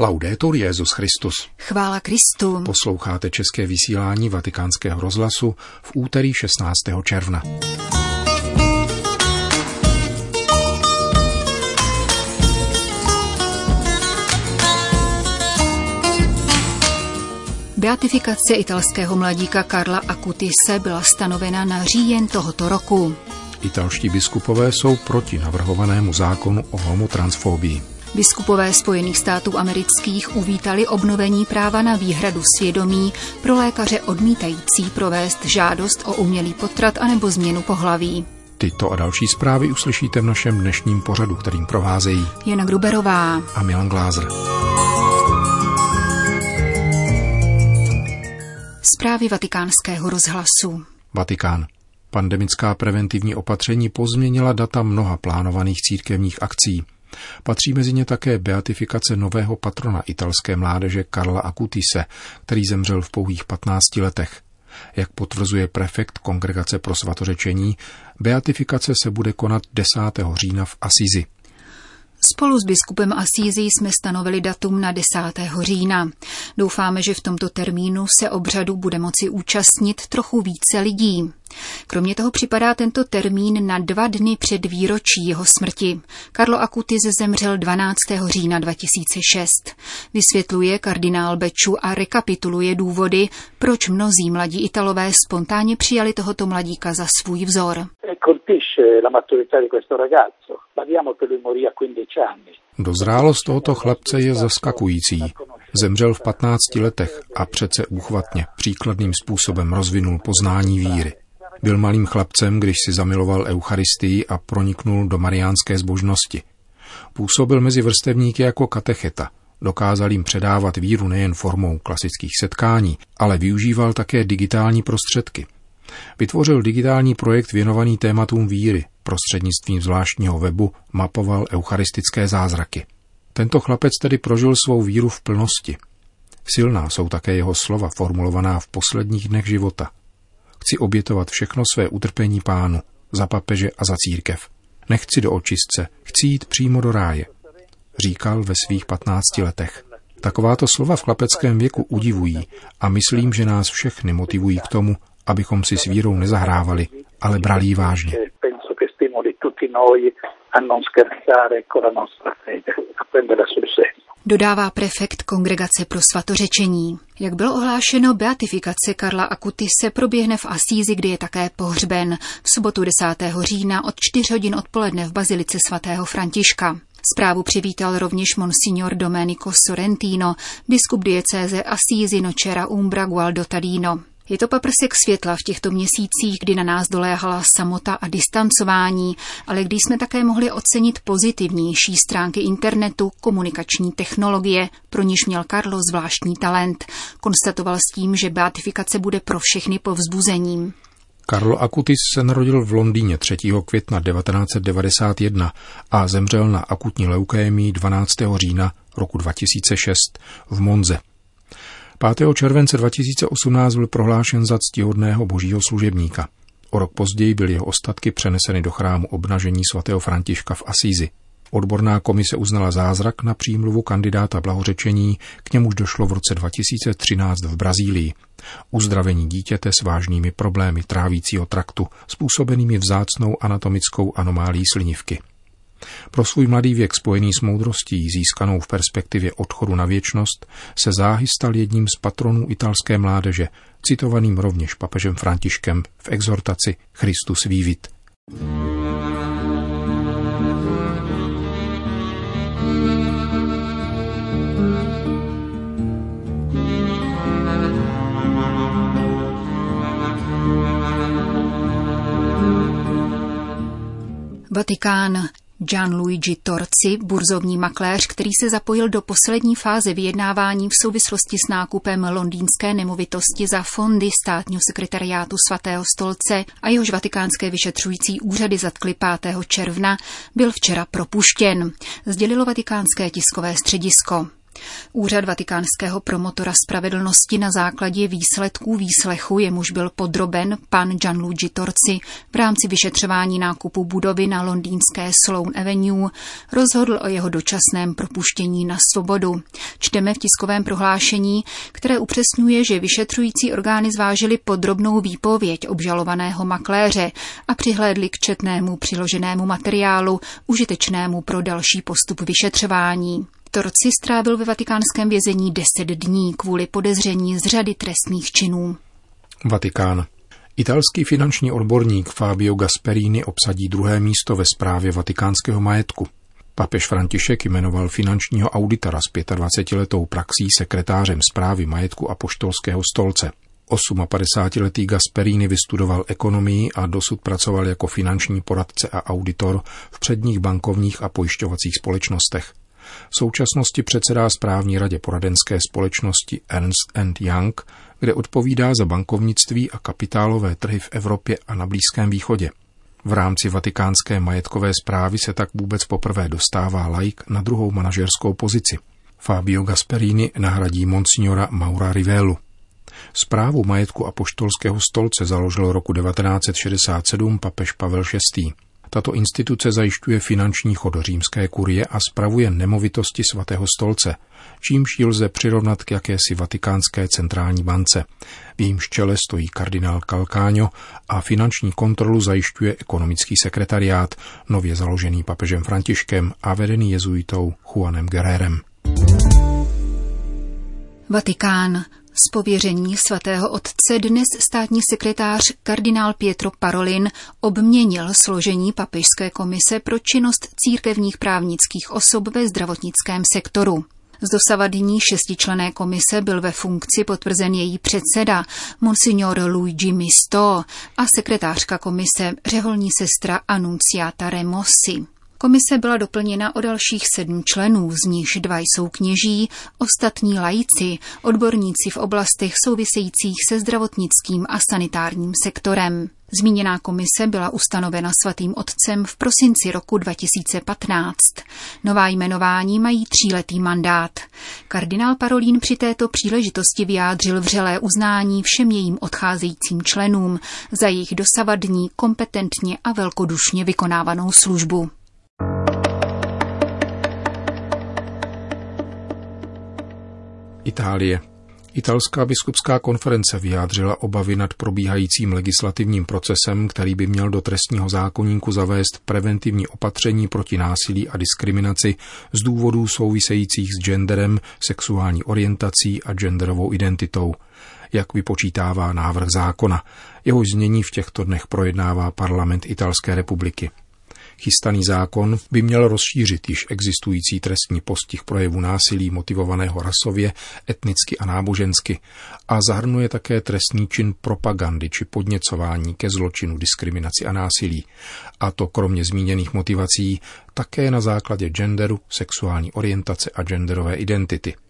Laudetur Jezus Christus. Chvála Kristu. Posloucháte české vysílání Vatikánského rozhlasu v úterý 16. června. Beatifikace italského mladíka Karla Akutise byla stanovena na říjen tohoto roku. Italští biskupové jsou proti navrhovanému zákonu o homotransfóbii. Biskupové Spojených států amerických uvítali obnovení práva na výhradu svědomí pro lékaře odmítající provést žádost o umělý potrat anebo změnu pohlaví. Tyto a další zprávy uslyšíte v našem dnešním pořadu, kterým provázejí Jana Gruberová a Milan Glázer. Zprávy vatikánského rozhlasu. Vatikán. Pandemická preventivní opatření pozměnila data mnoha plánovaných církevních akcí. Patří mezi ně také beatifikace nového patrona italské mládeže Karla Akutise, který zemřel v pouhých 15 letech. Jak potvrzuje prefekt Kongregace pro svatořečení, beatifikace se bude konat 10. října v Asizi. Spolu s biskupem Asízy jsme stanovili datum na 10. října. Doufáme, že v tomto termínu se obřadu bude moci účastnit trochu více lidí. Kromě toho připadá tento termín na dva dny před výročí jeho smrti. Karlo Acutis zemřel 12. října 2006. Vysvětluje kardinál Beču a rekapituluje důvody, proč mnozí mladí Italové spontánně přijali tohoto mladíka za svůj vzor. Dozrálost tohoto chlapce je zaskakující. Zemřel v 15 letech a přece úchvatně, příkladným způsobem rozvinul poznání víry. Byl malým chlapcem, když si zamiloval Eucharistii a proniknul do mariánské zbožnosti. Působil mezi vrstevníky jako katecheta. Dokázal jim předávat víru nejen formou klasických setkání, ale využíval také digitální prostředky. Vytvořil digitální projekt věnovaný tématům víry, prostřednictvím zvláštního webu mapoval eucharistické zázraky. Tento chlapec tedy prožil svou víru v plnosti. Silná jsou také jeho slova formulovaná v posledních dnech života. Chci obětovat všechno své utrpení pánu, za papeže a za církev. Nechci do očistce, chci jít přímo do ráje, říkal ve svých 15 letech. Takováto slova v chlapeckém věku udivují a myslím, že nás všechny motivují k tomu, abychom si s vírou nezahrávali, ale brali ji vážně. Dodává prefekt Kongregace pro svatořečení. Jak bylo ohlášeno, beatifikace Karla Akutise proběhne v Asízi, kdy je také pohřben v sobotu 10. října od 4 hodin odpoledne v Bazilice svatého Františka. Zprávu přivítal rovněž monsignor Domenico Sorrentino, biskup diecéze Asízi Nočera Umbra Gualdo Tadino. Je to paprsek světla v těchto měsících, kdy na nás doléhala samota a distancování, ale když jsme také mohli ocenit pozitivnější stránky internetu, komunikační technologie, pro níž měl Karlo zvláštní talent. Konstatoval s tím, že beatifikace bude pro všechny povzbuzením. Karlo Akutis se narodil v Londýně 3. května 1991 a zemřel na akutní leukémii 12. října roku 2006 v Monze. 5. července 2018 byl prohlášen za ctihodného božího služebníka. O rok později byly jeho ostatky přeneseny do chrámu obnažení svatého Františka v Asízi. Odborná komise uznala zázrak na přímluvu kandidáta blahořečení, k němuž došlo v roce 2013 v Brazílii. Uzdravení dítěte s vážnými problémy trávícího traktu, způsobenými vzácnou anatomickou anomálí slinivky. Pro svůj mladý věk spojený s moudrostí získanou v perspektivě odchodu na věčnost se záhy stal jedním z patronů italské mládeže, citovaným rovněž papežem Františkem v exhortaci Christus vivit. Vatikán Gianluigi Torci, burzovní makléř, který se zapojil do poslední fáze vyjednávání v souvislosti s nákupem londýnské nemovitosti za fondy státního sekretariátu svatého stolce a jehož vatikánské vyšetřující úřady zatkly 5. června, byl včera propuštěn, sdělilo vatikánské tiskové středisko. Úřad vatikánského promotora spravedlnosti na základě výsledků výslechu, jemuž byl podroben pan Gianluigi Torci v rámci vyšetřování nákupu budovy na londýnské Sloane Avenue, rozhodl o jeho dočasném propuštění na svobodu. Čteme v tiskovém prohlášení, které upřesňuje, že vyšetřující orgány zvážili podrobnou výpověď obžalovaného makléře a přihlédli k četnému přiloženému materiálu, užitečnému pro další postup vyšetřování. Torci strávil ve vatikánském vězení 10 dní kvůli podezření z řady trestných činů. Vatikán. Italský finanční odborník Fabio Gasperini obsadí druhé místo ve správě vatikánského majetku. Papež František jmenoval finančního auditora s 25-letou praxí sekretářem zprávy majetku a poštolského stolce. 58-letý Gasperini vystudoval ekonomii a dosud pracoval jako finanční poradce a auditor v předních bankovních a pojišťovacích společnostech. V současnosti předsedá správní radě poradenské společnosti Ernst Young, kde odpovídá za bankovnictví a kapitálové trhy v Evropě a na Blízkém východě. V rámci vatikánské majetkové zprávy se tak vůbec poprvé dostává laik na druhou manažerskou pozici. Fabio Gasperini nahradí monsignora Maura Rivelu. Zprávu majetku a poštolského stolce založil roku 1967 papež Pavel VI. Tato instituce zajišťuje finanční chod římské kurie a spravuje nemovitosti svatého stolce, čímž ji lze přirovnat k jakési vatikánské centrální bance. V jejímž čele stojí kardinál Calcáňo a finanční kontrolu zajišťuje ekonomický sekretariát, nově založený papežem Františkem a vedený jezuitou Juanem Guerrerem. Vatikán. Z pověření svatého otce dnes státní sekretář kardinál Pietro Parolin obměnil složení papežské komise pro činnost církevních právnických osob ve zdravotnickém sektoru. Z dosavadní šestičlené komise byl ve funkci potvrzen její předseda, monsignor Luigi Misto, a sekretářka komise, řeholní sestra Annunciata Remossi. Komise byla doplněna o dalších sedm členů, z nichž dva jsou kněží, ostatní lajíci, odborníci v oblastech souvisejících se zdravotnickým a sanitárním sektorem. Zmíněná komise byla ustanovena svatým otcem v prosinci roku 2015. Nová jmenování mají tříletý mandát. Kardinál Parolín při této příležitosti vyjádřil vřelé uznání všem jejím odcházejícím členům za jejich dosavadní, kompetentně a velkodušně vykonávanou službu. Itálie. Italská biskupská konference vyjádřila obavy nad probíhajícím legislativním procesem, který by měl do trestního zákonníku zavést preventivní opatření proti násilí a diskriminaci z důvodů souvisejících s genderem, sexuální orientací a genderovou identitou jak vypočítává návrh zákona. Jehož znění v těchto dnech projednává parlament Italské republiky. Chystaný zákon by měl rozšířit již existující trestní postih projevu násilí motivovaného rasově, etnicky a nábožensky a zahrnuje také trestný čin propagandy či podněcování ke zločinu, diskriminaci a násilí. A to kromě zmíněných motivací také na základě genderu, sexuální orientace a genderové identity –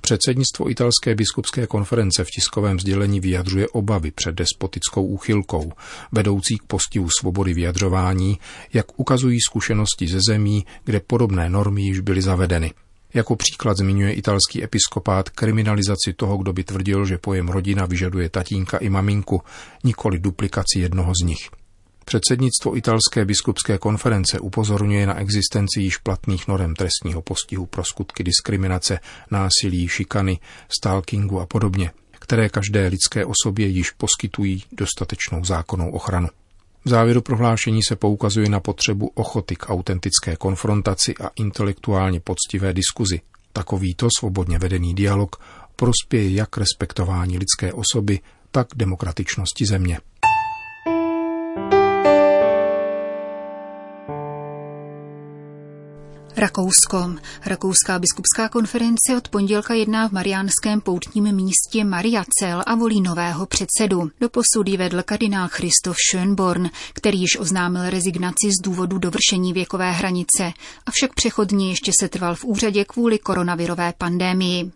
Předsednictvo italské biskupské konference v tiskovém sdělení vyjadřuje obavy před despotickou úchylkou, vedoucí k postihu svobody vyjadřování, jak ukazují zkušenosti ze zemí, kde podobné normy již byly zavedeny. Jako příklad zmiňuje italský episkopát kriminalizaci toho, kdo by tvrdil, že pojem rodina vyžaduje tatínka i maminku, nikoli duplikaci jednoho z nich. Předsednictvo italské biskupské konference upozorňuje na existenci již platných norem trestního postihu pro skutky diskriminace, násilí, šikany, stalkingu a podobně, které každé lidské osobě již poskytují dostatečnou zákonnou ochranu. V závěru prohlášení se poukazuje na potřebu ochoty k autentické konfrontaci a intelektuálně poctivé diskuzi. Takovýto svobodně vedený dialog prospěje jak respektování lidské osoby, tak demokratičnosti země. Rakousko. Rakouská biskupská konference od pondělka jedná v mariánském poutním místě Mariacel a volí nového předsedu. Do posud vedl kardinál Christoph Schönborn, který již oznámil rezignaci z důvodu dovršení věkové hranice, avšak přechodně ještě se trval v úřadě kvůli koronavirové pandémii.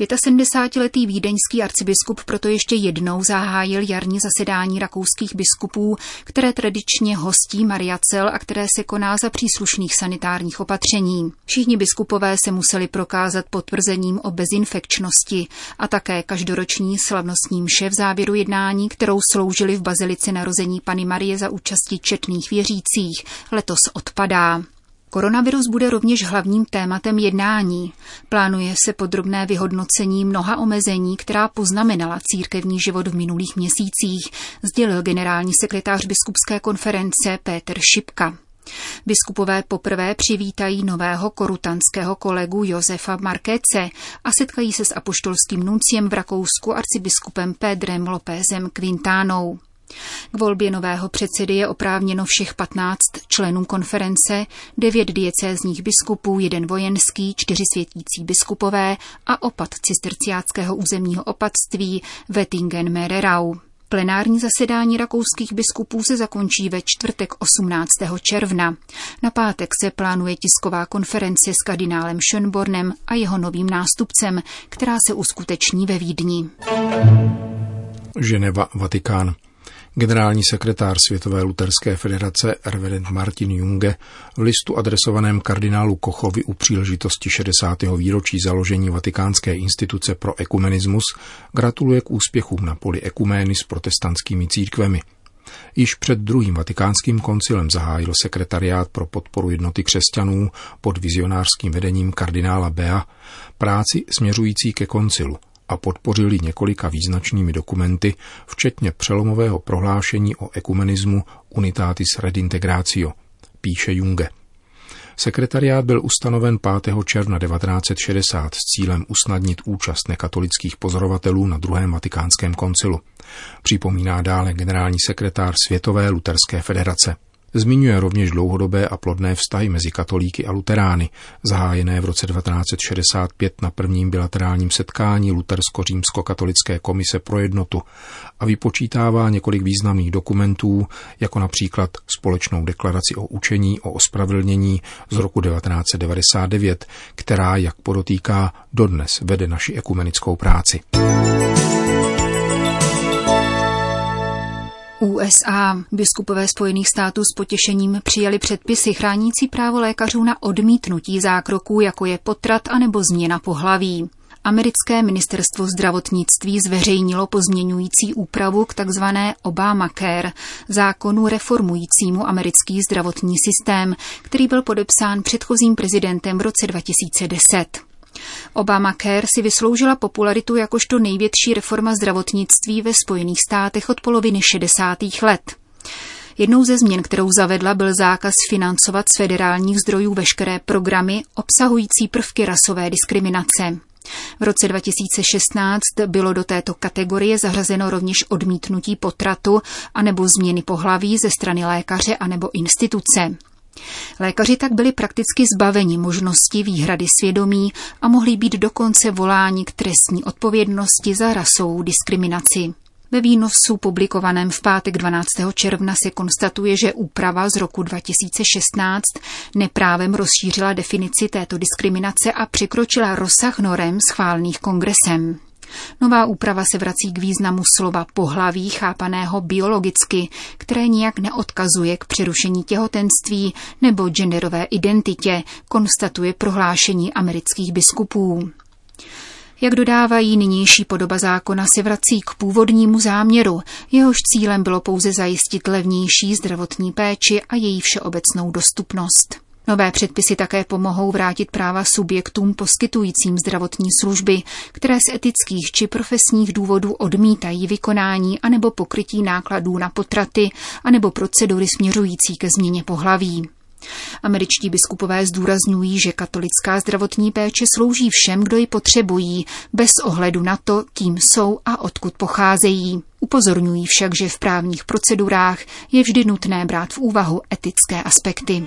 75-letý vídeňský arcibiskup proto ještě jednou zahájil jarní zasedání rakouských biskupů, které tradičně hostí Mariacel a které se koná za příslušných sanitárních opatření. Všichni biskupové se museli prokázat potvrzením o bezinfekčnosti a také každoroční slavnostní mše v závěru jednání, kterou sloužili v bazilice narození Pany Marie za účasti četných věřících, letos odpadá. Koronavirus bude rovněž hlavním tématem jednání. Plánuje se podrobné vyhodnocení mnoha omezení, která poznamenala církevní život v minulých měsících, sdělil generální sekretář biskupské konference Péter Šipka. Biskupové poprvé přivítají nového korutanského kolegu Josefa Markéce a setkají se s apoštolským nunciem v Rakousku arcibiskupem Pedrem Lópezem Quintánou. K volbě nového předsedy je oprávněno všech 15 členů konference, devět diecézních biskupů, jeden vojenský, čtyři světící biskupové a opat cisterciáckého územního opatství Wettingen-Mererau. Plenární zasedání rakouských biskupů se zakončí ve čtvrtek 18. června. Na pátek se plánuje tisková konference s kardinálem Schönbornem a jeho novým nástupcem, která se uskuteční ve Vídni. Ženeva, Vatikán. Generální sekretář Světové luterské federace reverend Martin Junge v listu adresovaném kardinálu Kochovi u příležitosti 60. výročí založení Vatikánské instituce pro ekumenismus gratuluje k úspěchům na poli ekumény s protestantskými církvemi. Již před druhým vatikánským koncilem zahájil sekretariát pro podporu jednoty křesťanů pod vizionářským vedením kardinála Bea práci směřující ke koncilu – a podpořili několika význačnými dokumenty, včetně přelomového prohlášení o ekumenismu Unitatis Redintegratio, píše Junge. Sekretariát byl ustanoven 5. června 1960 s cílem usnadnit účast nekatolických pozorovatelů na druhém vatikánském koncilu. Připomíná dále generální sekretář Světové luterské federace. Zmiňuje rovněž dlouhodobé a plodné vztahy mezi katolíky a luterány, zahájené v roce 1965 na prvním bilaterálním setkání Lutersko-římsko-katolické komise pro jednotu a vypočítává několik významných dokumentů, jako například společnou deklaraci o učení o ospravedlnění z roku 1999, která, jak podotýká, dodnes vede naši ekumenickou práci. USA. Biskupové Spojených států s potěšením přijali předpisy chránící právo lékařů na odmítnutí zákroků, jako je potrat anebo změna pohlaví. Americké ministerstvo zdravotnictví zveřejnilo pozměňující úpravu k tzv. Obamacare, zákonu reformujícímu americký zdravotní systém, který byl podepsán předchozím prezidentem v roce 2010. Obamacare si vysloužila popularitu jakožto největší reforma zdravotnictví ve Spojených státech od poloviny 60. let. Jednou ze změn, kterou zavedla, byl zákaz financovat z federálních zdrojů veškeré programy obsahující prvky rasové diskriminace. V roce 2016 bylo do této kategorie zařazeno rovněž odmítnutí potratu anebo změny pohlaví ze strany lékaře anebo instituce. Lékaři tak byli prakticky zbaveni možnosti výhrady svědomí a mohli být dokonce voláni k trestní odpovědnosti za rasovou diskriminaci. Ve výnosu publikovaném v pátek 12. června se konstatuje, že úprava z roku 2016 neprávem rozšířila definici této diskriminace a překročila rozsah norem schválených kongresem. Nová úprava se vrací k významu slova pohlaví chápaného biologicky, které nijak neodkazuje k přerušení těhotenství nebo genderové identitě, konstatuje prohlášení amerických biskupů. Jak dodávají nynější podoba zákona, se vrací k původnímu záměru. Jehož cílem bylo pouze zajistit levnější zdravotní péči a její všeobecnou dostupnost. Nové předpisy také pomohou vrátit práva subjektům poskytujícím zdravotní služby, které z etických či profesních důvodů odmítají vykonání anebo pokrytí nákladů na potraty anebo procedury směřující ke změně pohlaví. Američtí biskupové zdůrazňují, že katolická zdravotní péče slouží všem, kdo ji potřebují, bez ohledu na to, kým jsou a odkud pocházejí. Upozorňují však, že v právních procedurách je vždy nutné brát v úvahu etické aspekty.